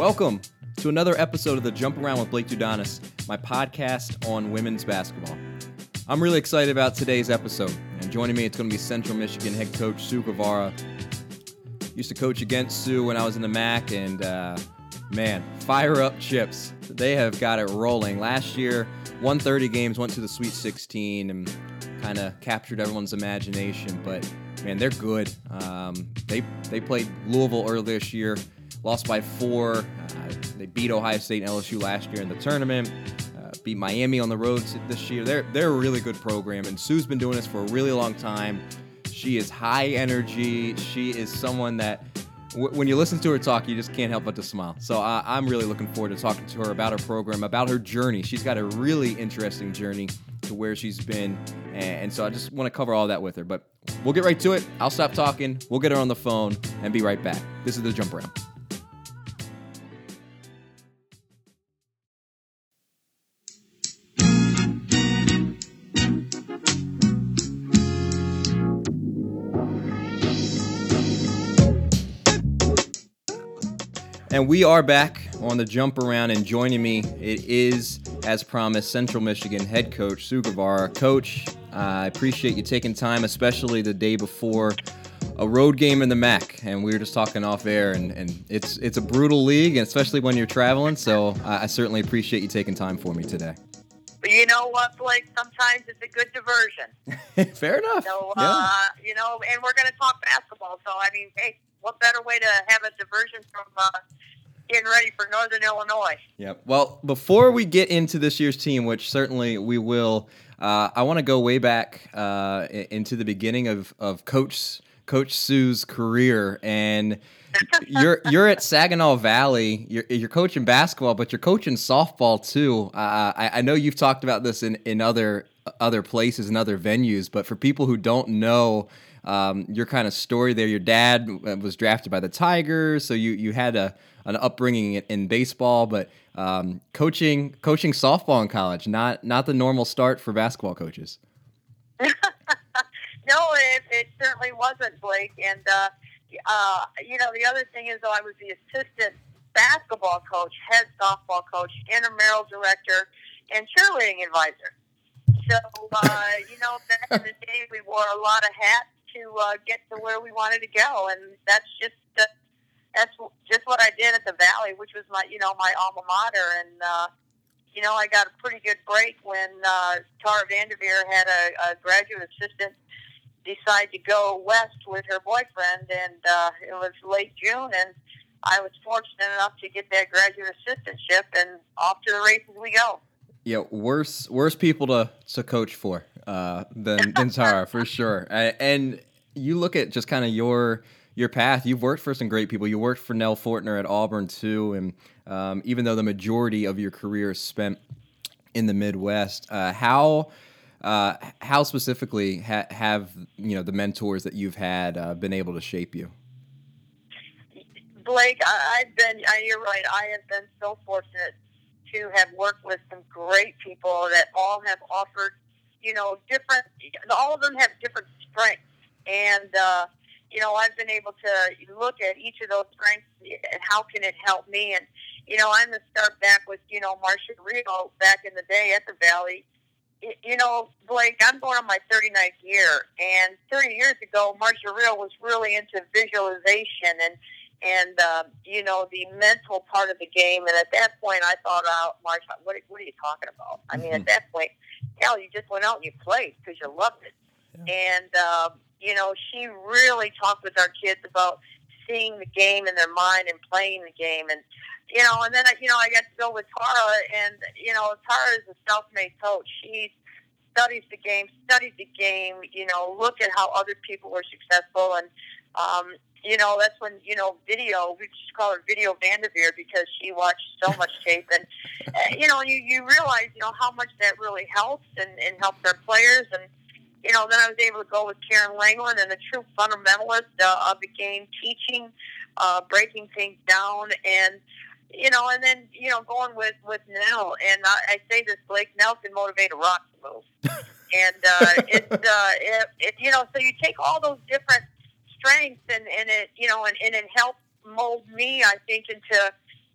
Welcome to another episode of the Jump Around with Blake Dudonis, my podcast on women's basketball. I'm really excited about today's episode, and joining me, it's going to be Central Michigan head coach Sue Guevara. Used to coach against Sue when I was in the MAC, and uh, man, fire up chips. They have got it rolling. Last year, 130 games, went to the Sweet 16, and kind of captured everyone's imagination. But man, they're good. Um, they they played Louisville earlier this year, lost by four. Uh, they beat Ohio State and LSU last year in the tournament. Uh, beat Miami on the road this year. They're they're a really good program, and Sue's been doing this for a really long time. She is high energy. She is someone that when you listen to her talk, you just can't help but to smile. So uh, I'm really looking forward to talking to her about her program, about her journey. She's got a really interesting journey to where she's been, and so I just want to cover all that with her. But we'll get right to it. I'll stop talking. We'll get her on the phone and be right back. This is the jump around. And we are back on the jump around, and joining me, it is, as promised, Central Michigan head coach Sue Guevara. Coach, I appreciate you taking time, especially the day before a road game in the MAC. And we were just talking off air, and, and it's it's a brutal league, especially when you're traveling. So I, I certainly appreciate you taking time for me today. But you know what, Blake? Sometimes it's a good diversion. Fair enough. So, uh, yeah. you know, and we're going to talk basketball. So, I mean, hey, what better way to have a diversion from uh, getting ready for Northern Illinois? Yep. Well, before we get into this year's team, which certainly we will, uh, I want to go way back uh, into the beginning of, of Coach Coach Sue's career and. you're you're at Saginaw Valley. You're you're coaching basketball, but you're coaching softball too. Uh, I, I know you've talked about this in, in other other places and other venues, but for people who don't know um, your kind of story there. Your dad uh, was drafted by the Tigers, so you you had a an upbringing in, baseball, but um, coaching coaching softball in college not not the normal start for basketball coaches. no, it, it certainly wasn't, Blake. And uh, uh, you know, the other thing is, though, I was the assistant basketball coach, head softball coach, intramural director, and cheerleading advisor. So, uh, you know, back in the day, we wore a lot of hats to uh, get to where we wanted to go, and that's just uh, that's just what I did at the Valley, which was my you know my alma mater, and uh, you know I got a pretty good break when uh, Tara Vanderveer had a, a graduate assistant decide to go west with her boyfriend, and uh, it was late June, and I was fortunate enough to get that graduate assistantship, and off to the races we go. Yeah, worse worse people to to coach for uh, than than Tara for sure. And you look at just kind of your your path. You've worked for some great people. You worked for Nell Fortner at Auburn too, and um, even though the majority of your career is spent in the Midwest, uh, how uh, how specifically ha- have you know the mentors that you've had uh, been able to shape you? Blake, I, have been. I, you're right. I have been so fortunate to have worked with some great people that all have offered you know, different, all of them have different strengths. And, uh, you know, I've been able to look at each of those strengths and how can it help me. And, you know, I'm going to start back with, you know, Marcia Rio back in the day at the Valley. You know, Blake, I'm going on my 39th year. And 30 years ago, Marcia Rio was really into visualization and, and um, you know the mental part of the game. And at that point, I thought, out, oh, Marcia, what, what are you talking about? I mean, mm-hmm. at that point, hell, you just went out and you played because you loved it. Yeah. And, um, you know, she really talked with our kids about seeing the game in their mind and playing the game. And, you know, and then, you know, I got to go with Tara, and, you know, Tara is a self made coach. She studies the game, studies the game, you know, look at how other people were successful. And, um, you know, that's when, you know, video, we just call her Video Vanderveer because she watched so much tape. And, uh, you know, you, you realize, you know, how much that really helps and, and helps our players. And, you know, then I was able to go with Karen Langeland and a true fundamentalist uh, of the game, teaching, uh, breaking things down. And, you know, and then, you know, going with, with Nell. And I, I say this, Blake, Nell can motivate a rock to move. and uh, it's, uh, it, it, you know, so you take all those different – strengths and, and it you know and, and it helped mold me I think into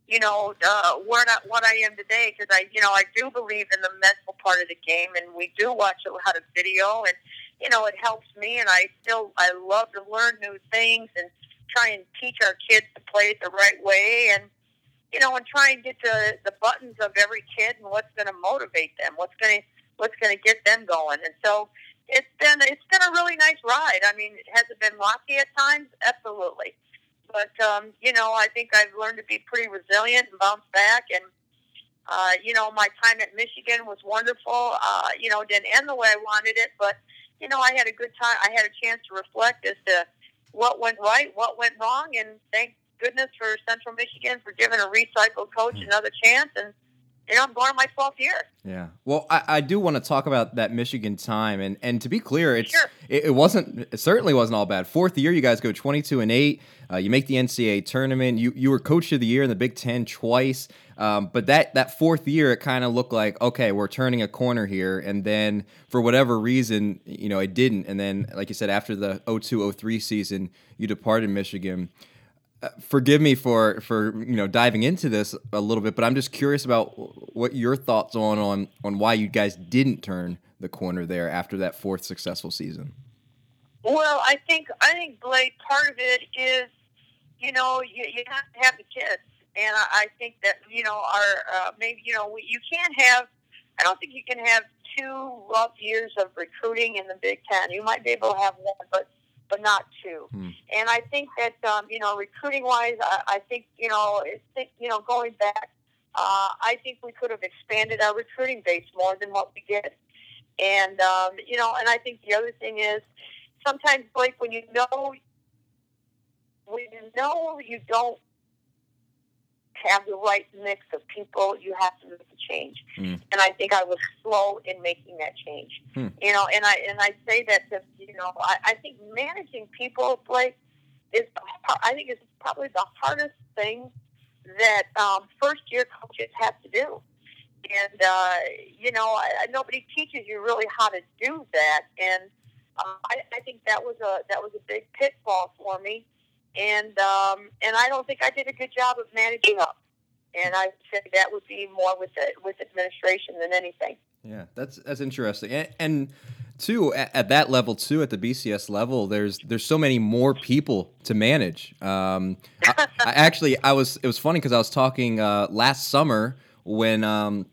you know, uh, where not what I am today. Because I, you know, I do believe in the mental part of the game, and we do watch a lot of video, and you know, it helps me, and I still I love to learn new things and try and teach our kids to play it the right way, and you know, and try and get to the buttons of every kid and what's going to motivate them, what's going to what's going to get them going, and so it's been it's been a really nice ride. I mean, has it been rocky at times? Absolutely but um, you know, I think I've learned to be pretty resilient and bounce back. And uh, you know, my time at Michigan was wonderful. Uh, you know, didn't end the way I wanted it, but you know, I had a good time. I had a chance to reflect as to what went right, what went wrong, and thank goodness for Central Michigan for giving a recycled coach hmm. another chance. And you know, I'm going on my 12th year. Yeah. Well, I, I, do want to talk about that Michigan time, and and to be clear, it's sure. it, it, wasn't it certainly wasn't all bad. Fourth year, you guys go 22 and eight. Uh, you make the NCAA tournament. You you were coach of the year in the Big Ten twice. Um, but that that fourth year, it kind of looked like okay, we're turning a corner here. And then for whatever reason, you know, it didn't. And then, like you said, after the 02-03 season, you departed Michigan. Forgive me for for you know diving into this a little bit, but I'm just curious about what your thoughts on on on why you guys didn't turn the corner there after that fourth successful season. Well, I think I think Blake. Part of it is, you know, you, you have to have the kids, and I, I think that you know, our uh, maybe you know, you can't have. I don't think you can have two rough years of recruiting in the Big Ten. You might be able to have one, but but not two. Hmm. And I think that um, you know, recruiting wise, I, I think you know, think, you know, going back, uh, I think we could have expanded our recruiting base more than what we did. And um, you know, and I think the other thing is sometimes, Blake, when you know when you know you don't have the right mix of people, you have to make a change. Mm. And I think I was slow in making that change. Mm. You know, and I and I say that to you know, I, I think managing people, Blake, is I think is probably the hardest thing that um, first year coaches have to do. And uh, you know, I, nobody teaches you really how to do that. And uh, I, I think that was a that was a big pitfall for me and um, and I don't think I did a good job of managing up. And I said that would be more with the with administration than anything. Yeah, that's that's interesting, and, and too at, at, that level too at the BCS level, there's there's so many more people to manage. Um, I, I actually I was it was funny because I was talking uh, last summer when um,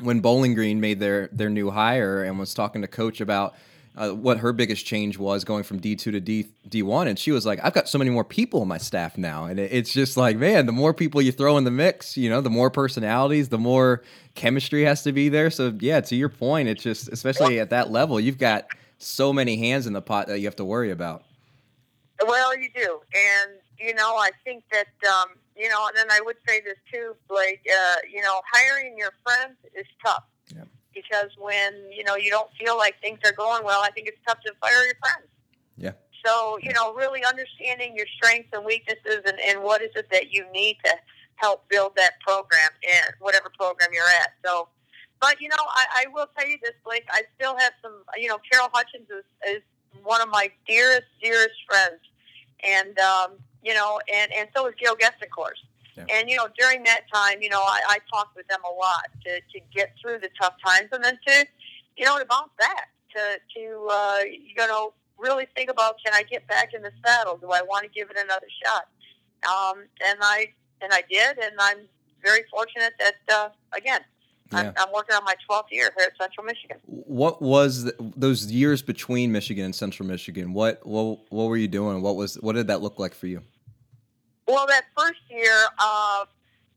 when Bowling Green made their their new hire and was talking to coach about uh, what her biggest change was going from D2 to D D1, and she was like, "I've got so many more people on my staff now," and it, it's just like, man, the more people you throw in the mix, you know, the more personalities, the more chemistry has to be there. So yeah, to your point, it's just especially at that level, you've got so many hands in the pot that you have to worry about. Well, you do, and you know, I think that um, you know, and then I would say this too, Blake. Uh, you know, hiring your friends is tough because when you know you don't feel like things are going well, I think it's tough to fire your friends. Yeah. So you know, really understanding your strengths and weaknesses, and, and what is it that you need to help build that program in whatever program you're at. So, but you know, I, I will tell you this, Blake. I still have some. You know, Carol Hutchins is, is one of my dearest, dearest friends, and um, you know, and and so is Gail Guest, of course. Yeah. And you know, during that time, you know, I, I talked with them a lot to to get through the tough times, and then to, you know, to bounce back, to to uh, you know, really think about can I get back in the saddle? Do I want to give it another shot? Um, and I and I did, and I'm very fortunate that uh, again. Yeah. I'm, I'm, working on my 12th year here at Central Michigan. What was the, those years between Michigan and Central Michigan? What, what what were you doing? What was what did that look like for you? Well, that first year, uh,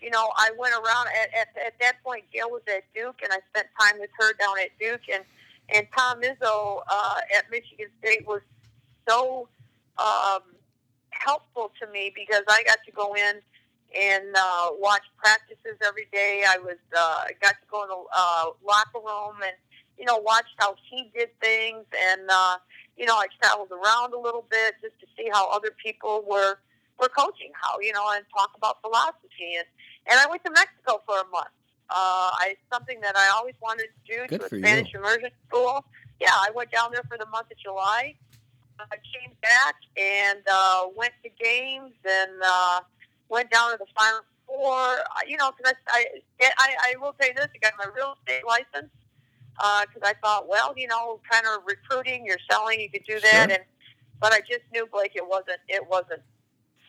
you know, I went around at, at, at that point. Gail was at Duke, and I spent time with her down at Duke, and and Tom Izzo uh, at Michigan State was so um, helpful to me because I got to go in and uh, watch practices every day. I was uh, got to go in the uh, locker room and you know watch how he did things, and uh, you know I traveled around a little bit just to see how other people were for coaching, how you know, and talk about philosophy. And and I went to Mexico for a month. Uh, I something that I always wanted to do Good to a Spanish you. immersion school. Yeah, I went down there for the month of July. I came back and uh, went to games and uh, went down to the Final for uh, you know because I, I I I will say this: I got my real estate license because uh, I thought, well, you know, kind of recruiting, you're selling, you could do that, Sure. and but I just knew Blake, it wasn't it wasn't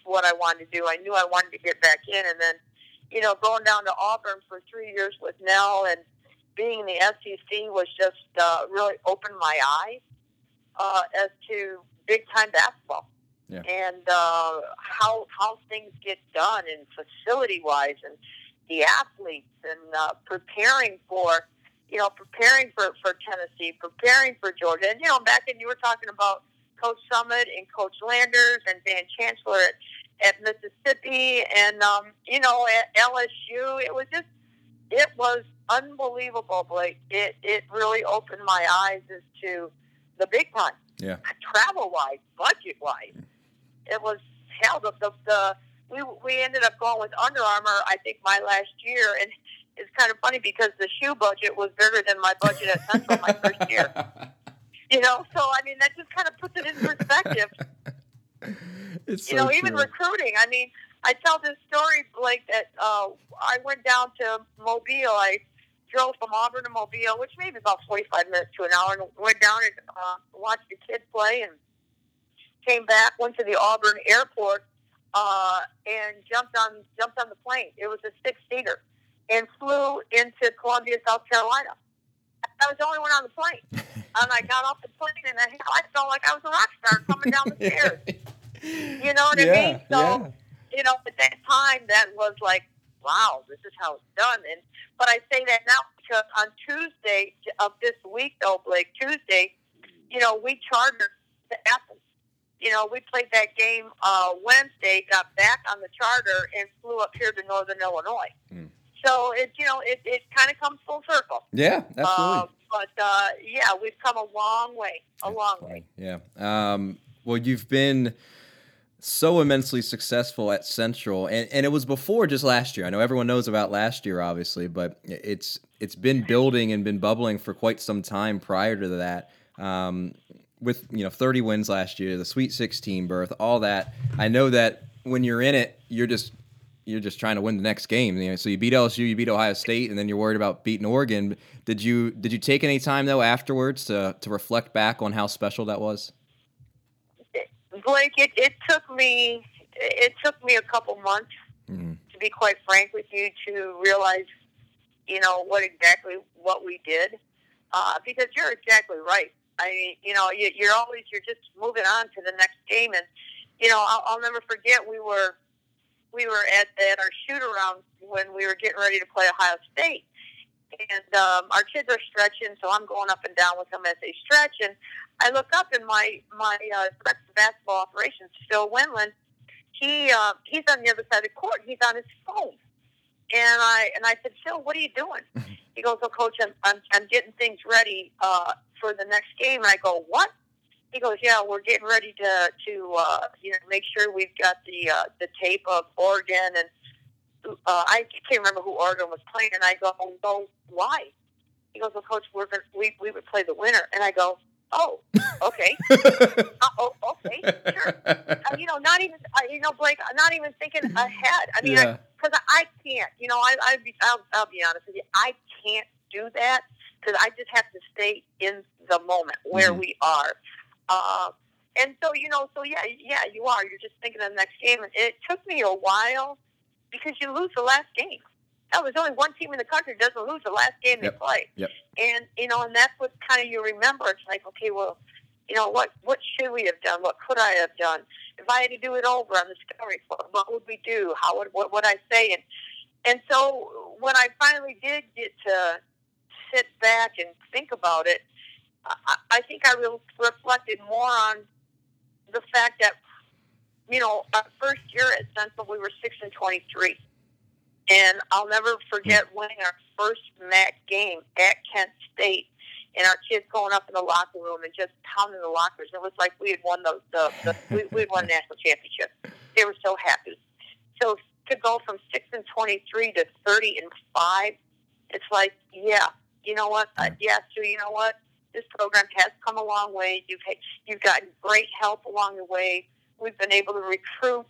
what I wanted to do. I knew I wanted to get back in, and then you know, going down to Auburn for three years with Nell and being in the SEC was just uh, really opened my eyes uh, as to big time basketball Yeah. and uh, how how things get done and facility wise and the athletes and uh, preparing for you know preparing for for Tennessee, preparing for Georgia, and you know back then you were talking about Coach Summitt and Coach Landers and Van Chancellor at, at Mississippi and um, you know at LSU. It was just it was unbelievable, Blake. It it really opened my eyes as to the big time. Yeah. Travel wise, budget wise, it was hell. The, the the we we ended up going with Under Armour. I think my last year, and it's kind of funny because the shoe budget was bigger than my budget at Central my first year. You know, so I mean that just kind of puts it in perspective. it's you so know, even recruiting. I mean, I tell this story, Blake, that uh, I went down to Mobile. I drove from Auburn to Mobile, which maybe about 45 minutes to an hour, and went down and uh, watched the kids play and came back, went to the Auburn airport, uh, and jumped on jumped on the plane. It was a six-seater, and flew into Columbia, South Carolina. I was the only one on the plane. And I got off the plane, and I, I felt like I was a rock star coming down the stairs. You know what I mean? So, you know, at that time, that was like, wow, this is how it's done. And but I say that now because on Tuesday of this week, though, Blake, Tuesday, you know, we chartered to Athens. You know, we played that game uh, Wednesday, got back on the charter, and flew up here to Northern Illinois. Mm. So it, you know, it, it kind of comes full circle. yeah, absolutely. Uh, but uh, yeah, we've come a long way, a long way. Yeah. Um, well, you've been so immensely successful at Central, and, and it was before just last year. I know everyone knows about last year, obviously, but it's it's been building and been bubbling for quite some time prior to that. Um, with you know 30 wins last year, the Sweet 16 berth, all that. I know that when you're in it, you're just you're just trying to win the next game. You know, so you beat LSU, you beat Ohio State, and then you're worried about beating Oregon. Did you did you take any time though afterwards to to reflect back on how special that was? Blake, it, it took me it took me a couple months Mhm. to be quite frank with you to realize, you know, what exactly what we did. Uh, because you're exactly right. I mean, you know, you, you're always you're just moving on to the next game, and you know, I'll, I'll never forget we were we were at at our shoot around when we were getting ready to play Ohio State, and um, our kids are stretching, so I'm going up and down with them as they stretch, and I look up and my my uh, director of basketball operations, Phil Winland, he uh, he's on the other side of the court. He's on his phone, and I and I said, Phil, what are you doing? he goes, Oh, coach, I'm I'm, I'm getting things ready uh, for the next game. And I go, What? He goes, Yeah, we're getting ready to to uh, you know make sure we've got the uh, the tape of Oregon and. Uh, I can't remember who Oregon was playing, and I go, "Oh, why?" He goes, "Well, coach, we're gonna, we we would play the winner." And I go, "Oh, okay, uh, oh, okay, sure." uh, you know, not even, uh, you know, Blake, not even thinking ahead. I mean, yeah. because I, can't, you know, I, I be, I'll, I'll be honest with you, I can't do that because I just have to stay in the moment where Mhm. we are. Uh, and so, you know, so yeah, yeah, you are. You're just thinking of the next game. And it took me a while because you lose the last game. Hell, there's only one team in the country that doesn't lose the last game Yep. they play. Yep. And you know, and that's what kind of you remember. It's like, okay, well, you know, what what should we have done? What could I have done? If I had to do it over on the Discovery Club, what would we do? How would what would I say? And and so when I finally did get to sit back and think about it, I, I think I re- reflected more on the fact that you know our first year at Central we were six and twenty three. And I'll never forget winning our first MAC game at Kent State, and our kids going up in the locker room and just pounding the lockers. It was like we had won the, the, the we, we won national championship. They were so happy. So to go from six and twenty three to thirty and five, it's like, yeah, you know what? Uh, yeah, you know what? This program has come a long way. You've you've gotten great help along the way. We've been able to recruit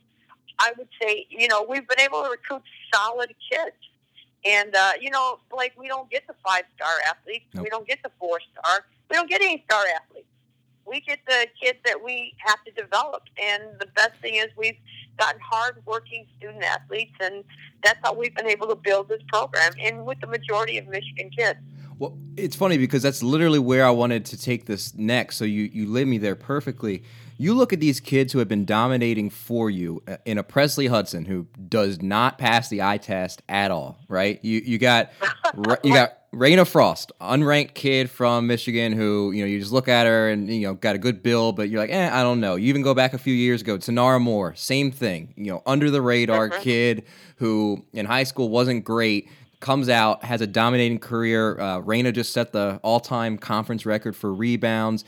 I would say, you know, we've been able to recruit solid kids. And, uh, you know, like we don't get the five star athletes. Nope. We don't get the four star. We don't get any star athletes. We get the kids that we have to develop. And the best thing is we've gotten hard-working student athletes, and that's how we've been able to build this program, and with the majority of Michigan kids. Well, it's funny because that's literally where I wanted to take this next. So you you led me there perfectly. You look at these kids who have been dominating for you uh, in a Presley Hudson who does not pass the eye test at all, right? You you got you got Reyna Frost, unranked kid from Michigan who, you know, you just look at her and, you know, got a good build, but you're like, eh, I don't know. You even go back a few years ago, Tinara Moore, same thing, you know, under the radar uh-huh. kid who in high school wasn't great, comes out, has a dominating career. Uh, Reyna just set the all time conference record for rebounds.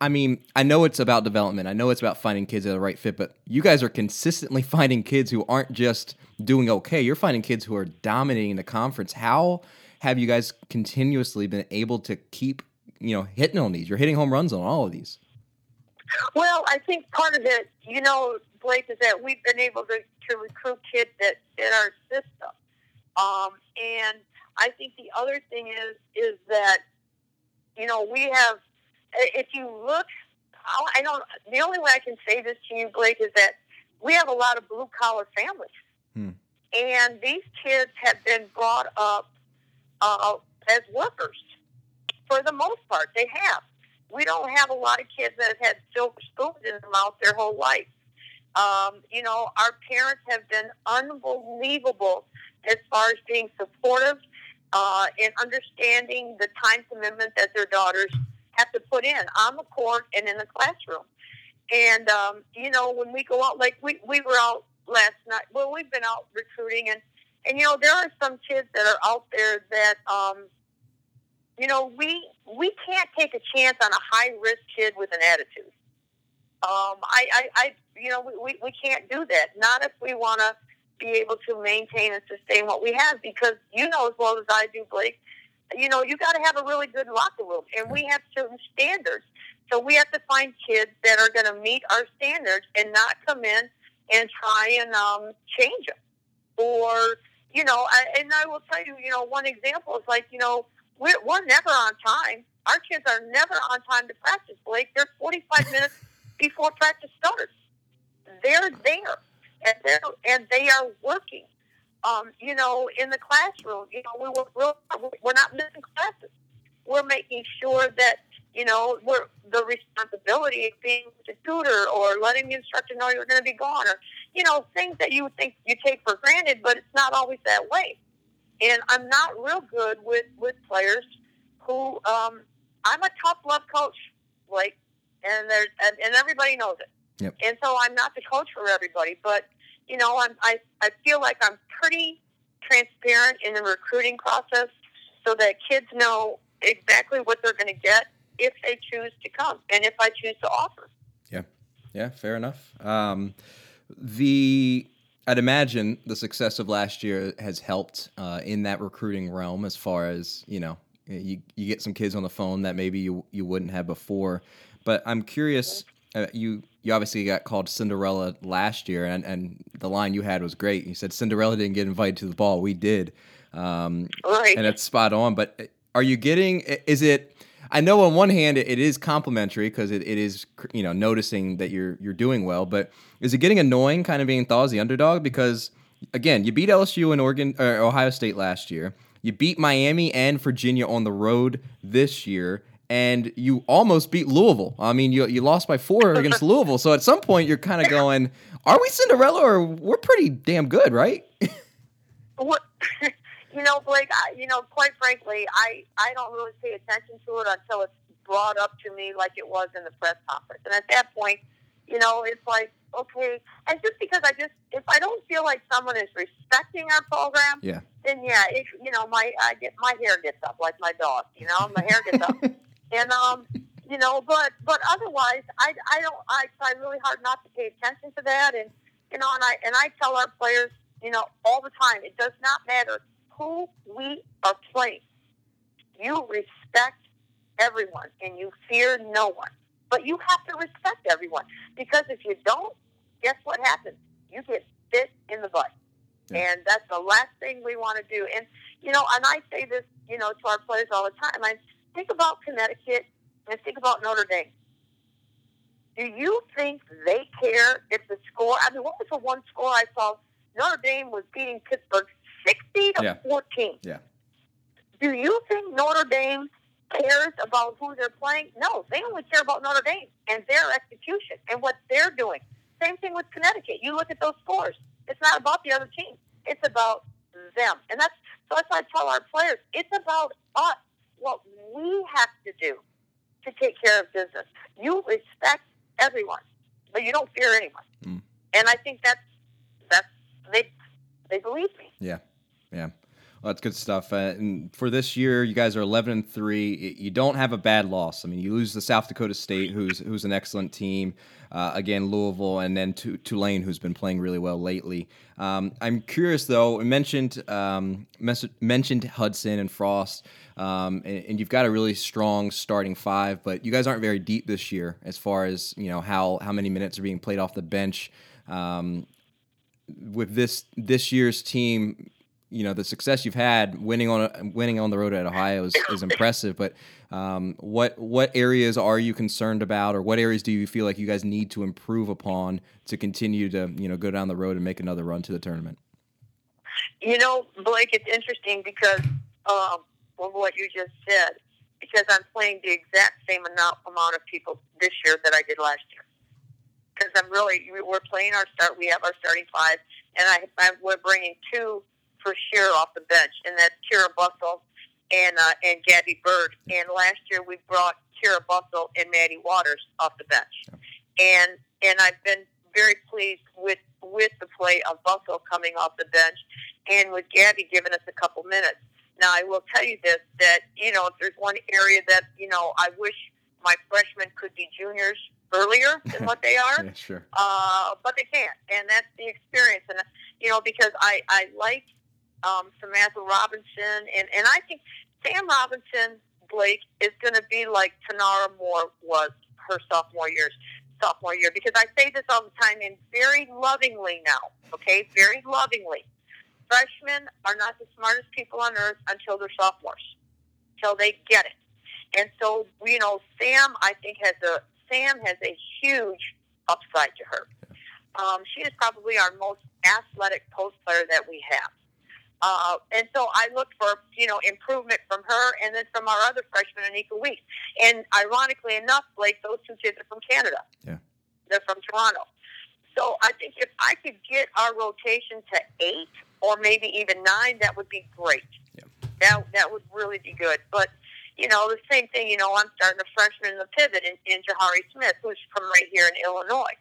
I mean, I know it's about development. I know it's about finding kids that are the right fit, but you guys are consistently finding kids who aren't just doing okay. You're finding kids who are dominating the conference. How have you guys continuously been able to keep, you know, hitting on these? You're hitting home runs on all of these. Well, I think part of it, you know, Blake, is that we've been able to, to recruit kids that fit our system. Um, and I think the other thing is is that you know we have. If you look, I don't. The only way I can say this to you, Blake, is that we have a lot of blue collar families, hmm. and these kids have been brought up uh, as workers for the most part. They have. We don't have a lot of kids that have had silver spoons in their mouth their whole life. Um, you know, our parents have been unbelievable as far as being supportive uh, and understanding the time commitment that their daughters have to put in on the court and in the classroom. And, um, you know, when we go out, like we, we were out last night, well, we've been out recruiting and, and, you know, there are some kids that are out there that, um, you know, we, we can't take a chance on a high risk kid with an attitude. Um, I, I, I, you know, we, we can't do that. Not if we want to be able to maintain and sustain what we have because you know as well as I do, Blake, you know, you got to have a really good locker room and we have certain standards. So we have to find kids that are going to meet our standards and not come in and try and um, change them. Or, you know, I, and I will tell you, you know, one example is like, you know, we're, we're never on time. Our kids are never on time to practice, Blake. They're 45 minutes before practice starts. They're there and they're, and they are working. Um, you know, in the classroom, you know, we we're, we're not missing classes. We're making sure that you know we're the responsibility of being the tutor or letting the instructor know you're going to be gone, or you know things that you think you take for granted, but it's not always that way. And I'm not real good with with players who um, I'm a tough love coach, like, and there's and, and everybody knows it. Yep. And so I'm not the coach for everybody, but you know, I'm, I I feel like I'm pretty transparent in the recruiting process, so that kids know exactly what they're going to get if they choose to come and if I choose to offer. Yeah, yeah, fair enough. Um, the I'd imagine the success of last year has helped uh, in that recruiting realm as far as you know you, you get some kids on the phone that maybe you you wouldn't have before. But I'm curious uh, you you obviously got called Cinderella last year, and, and the line you had was great. You said Cinderella didn't get invited to the ball, we did, um, right. and it's spot on. But uh, are you getting? Is it? I know on one hand it, it is complimentary because it, it is you know noticing that you're you're doing well, but is it getting annoying kind of being thought as the underdog because again you beat LSU and Oregon or Ohio State last year, you beat Miami and Virginia on the road this year and you almost beat Louisville. I mean, you you lost by four against Louisville. So at some point, you're kind of going, "Are we Cinderella, or we're pretty damn good, right?" what, you know, Blake. I, you know, quite frankly, I I don't really pay attention to it until it's brought up to me, like it was in the press conference. And at that point, you know, it's like, okay. And just because I just, if I don't feel like someone is respecting our program, yeah, then yeah, it, you know, my I get my hair gets up like my dog. You know, my hair gets up. And um, you know, but but otherwise, I I don't I try really hard not to pay attention to that, and you know, and I and I tell our players, you know, all the time, it does not matter who we are playing. You respect everyone, and you fear no one. But you have to respect everyone because if you don't, guess what happens? You get bit in the butt. Yeah. And that's the last thing we want to do. And, you know, and I say this, you know, to our players all the time. I think about Connecticut and think about Notre Dame. Do you think they care if the score? I mean, what was the one score I saw? Notre Dame was beating Pittsburgh sixty to Yeah. fourteen. Yeah. Do you think Notre Dame cares about who they're playing? No, they only care about Notre Dame and their execution and what they're doing. Same thing with Connecticut. You look at those scores. It's not about the other team. It's about them. And that's so that's why I tell our players, it's about us, what we have to do to take care of business. You respect everyone, but you don't fear anyone. Mm. And I think that's that's they they believe me. Yeah, yeah. Well, that's good stuff. Uh, and for this year, you guys are 11 and three. You don't have a bad loss. I mean, you lose the South Dakota State, who's who's an excellent team. Uh, again, Louisville, and then Tu- Tulane, who's been playing really well lately. Um, I'm curious though. Mentioned um, mes- mentioned Hudson and Frost, um, and, and you've got a really strong starting five, but you guys aren't very deep this year as far as you know how how many minutes are being played off the bench. Um, with this this year's team, you know the success you've had winning on winning on the road at Ohio is, is impressive. But um, what what areas are you concerned about, or what areas do you feel like you guys need to improve upon to continue to you know go down the road and make another run to the tournament? You know, Blake, it's interesting because um, of what you just said, because I'm playing the exact same amount, amount of people this year that I did last year. Because I'm really, we're playing our start. We have our starting five, and I, I we're bringing two for sure off the bench, and that's Kyra Bussell and uh, and Gabby Bird. And last year we brought Kyra Bussell and Maddie Waters off the bench, and and I've been very pleased with with the play of Bussell coming off the bench, and with Gabby giving us a couple minutes. Now I will tell you this: that you know, if there's one area that you know I wish my freshmen could be juniors earlier than what they are, Yeah, sure. uh, but they can't, and that's the experience. And you know, because I I like um, Samantha Robinson, and and I think Sam Robinson Blake is going to be like Tinara Moore was her sophomore years sophomore year because I say this all the time and very lovingly now, okay, very lovingly. Freshmen are not the smartest people on earth until they're sophomores, until they get it. And so, you know, Sam, I think has a Sam has a huge upside to her. Um, she is probably our most athletic post player that we have. Uh, and so I look for, you know, improvement from her and then from our other freshman, Anika Weeks. And ironically enough, Blake, those two kids are from Canada. Yeah. They're from Toronto. So I think if I could get our rotation to eight or maybe even nine, that would be great. Yeah. That, that would really be good. But, you know, the same thing, you know, I'm starting a freshman in the pivot in, in Jahari Smith, who's from right here in Illinois.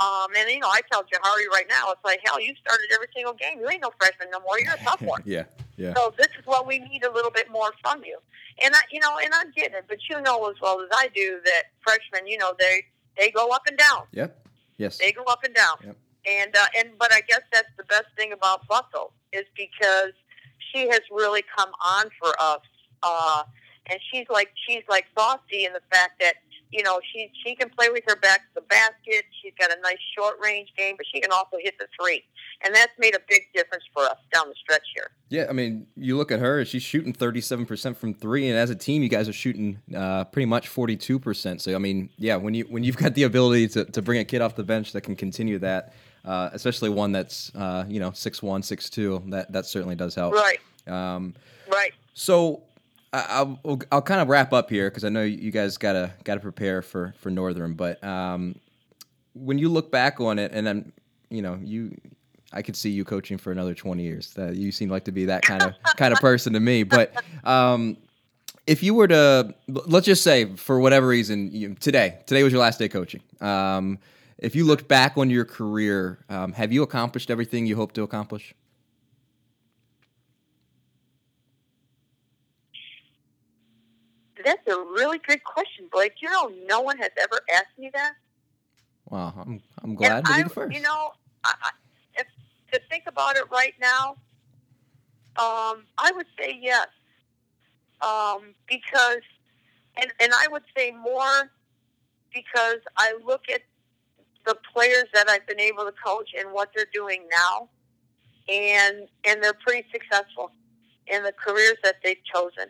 Um, and, you know, I tell Jahari right now, it's like, hell, you started every single game. You ain't no freshman no more. You're a sophomore. yeah, yeah, So this is what we need a little bit more from you. And I, you know, and I'm getting it, but you know as well as I do that freshmen, you know, they they go up and down. yep, yes, They go up and down. Yep. And uh, and but I guess that's the best thing about Bussell is because she has really come on for us. Uh, and she's like she's like saucy in the fact that you know she she can play with her back to the basket. She's got a nice short range game, but she can also hit the three, and that's made a big difference for us down the stretch here. yeah. I mean, you look at her; she's shooting thirty-seven percent from three, and as a team, you guys are shooting uh, pretty much forty-two percent. So, I mean, yeah, when you when you've got the ability to, to bring a kid off the bench that can continue that, uh, especially one that's uh, you know six one, six two, that that certainly does help. Right, Um, right. So I'll I'll kind of wrap up here because I know you guys gotta gotta prepare for for Northern. But um, when you look back on it, and then you know you, I could see you coaching for another twenty years. That you seem like to be that kind of kind of person to me. But um, if you were to let's just say for whatever reason you, today today was your last day coaching. Um, if you looked back on your career, um, have you accomplished everything you hoped to accomplish? That's a really good question, Blake. You know, no one has ever asked me that. Wow, I'm I'm glad to be the first. You know, I, I, if, to think about it right now, um, I would say yes, um, because, and and I would say more because I look at the players that I've been able to coach and what they're doing now, and and they're pretty successful in the careers that they've chosen.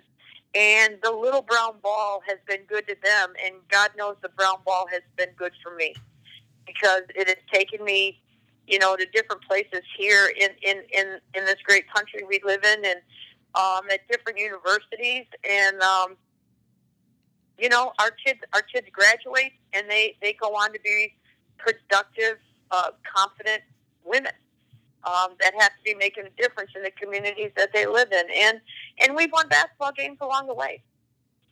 And the little brown ball has been good to them, and God knows the brown ball has been good for me because it has taken me, you know, to different places here in in in, in this great country we live in, and um, at different universities, and um, you know, our kids our kids graduate and they they go on to be productive, uh, confident women um, that have to be making a difference in the communities that they live in. And and we've won basketball games along the way.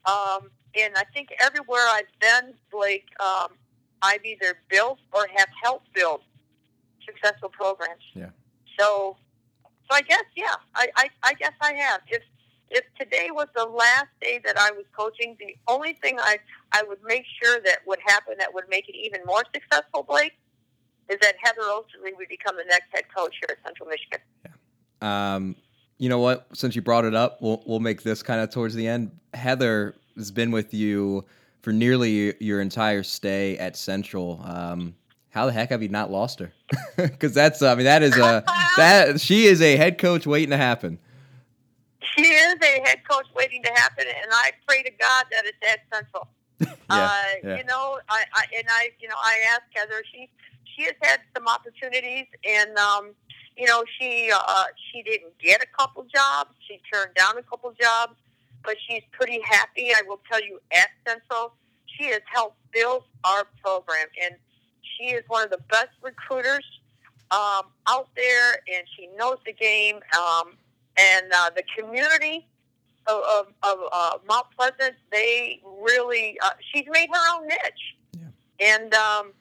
Um, and I think everywhere I've been, Blake, um, I've either built or have helped build successful programs. Yeah. So, so I guess yeah, I, I, I guess I have. If if today was the last day that I was coaching, the only thing I I would make sure that would happen that would make it even more successful, Blake, is that Heather Oesterle would become the next head coach here at Central Michigan. Yeah. Um, you know what? Since you brought it up, we'll we'll make this kind of towards the end. Heather has been with you for nearly your entire stay at Central. Um, how the heck have you not lost her? Because that's I mean that is a that she is a head coach waiting to happen. She is a head coach waiting to happen, and I pray to God that it's at Central. yeah, uh, yeah. You know, I, I and I, you know, I asked Heather. She she has had some opportunities, and um, you know, she uh, she didn't get a couple jobs. She turned down a couple jobs, but she's pretty happy. I will tell you, at Central, she has helped build our program, and she is one of the best recruiters um, out there, and she knows the game. Um, and uh, the community of, of, of uh, Mount Pleasant, they really, uh, she's made her own niche. Yeah. And, um,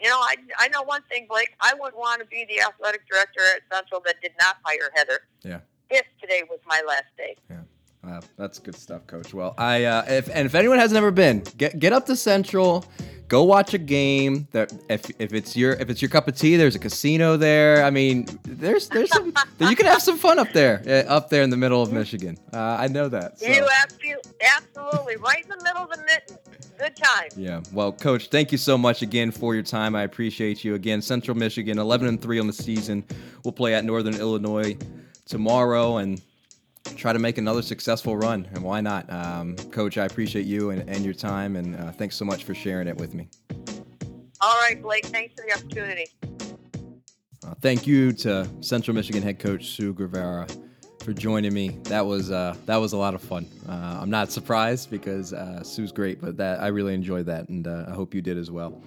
you know, I, I know one thing, Blake. I would want to be the athletic director at Central that did not hire Heather. Yeah. If today was my last day. Yeah. Wow, that's good stuff, Coach. Well, I uh, if and if anyone has never been, get get up to Central, go watch a game. That if if it's your if it's your cup of tea, there's a casino there. I mean, there's there's some you can have some fun up there, uh, up there in the middle of Michigan. Uh, I know that. So. You absolutely, absolutely right in the middle of the mitten. Good time. Yeah. Well, Coach, thank you so much again for your time. I appreciate you again. Central Michigan, 11 and three on the season. We'll play at Northern Illinois tomorrow and try to make another successful run. And why not? Um, Coach, I appreciate you and, and your time, and uh, thanks so much for sharing it with me. All right, Blake. Thanks for the opportunity. Uh, thank you to Central Michigan head coach Sue Guevara for joining me. That was uh, that was a lot of fun. Uh, I'm not surprised because uh, Sue's great, but that I really enjoyed that, and uh, I hope you did as well.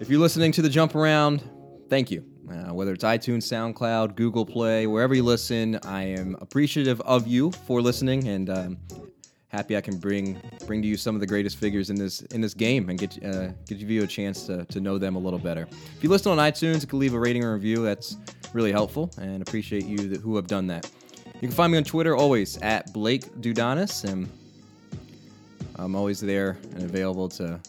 If you're listening to the jump around, thank you. Uh, whether it's iTunes, SoundCloud, Google Play, wherever you listen, I am appreciative of you for listening, and um, happy I can bring bring to you some of the greatest figures in this in this game and get uh, give you a chance to, to know them a little better. If you listen on iTunes, you can leave a rating or review. That's really helpful, and appreciate you that, who have done that. You can find me on Twitter always at Blake Dudonis, and I'm always there and available to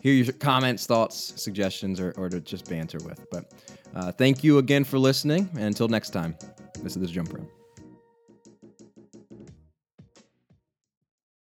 hear your comments, thoughts, suggestions, or, or to just banter with. But uh, thank you again for listening, and until next time, this is the Jump Room.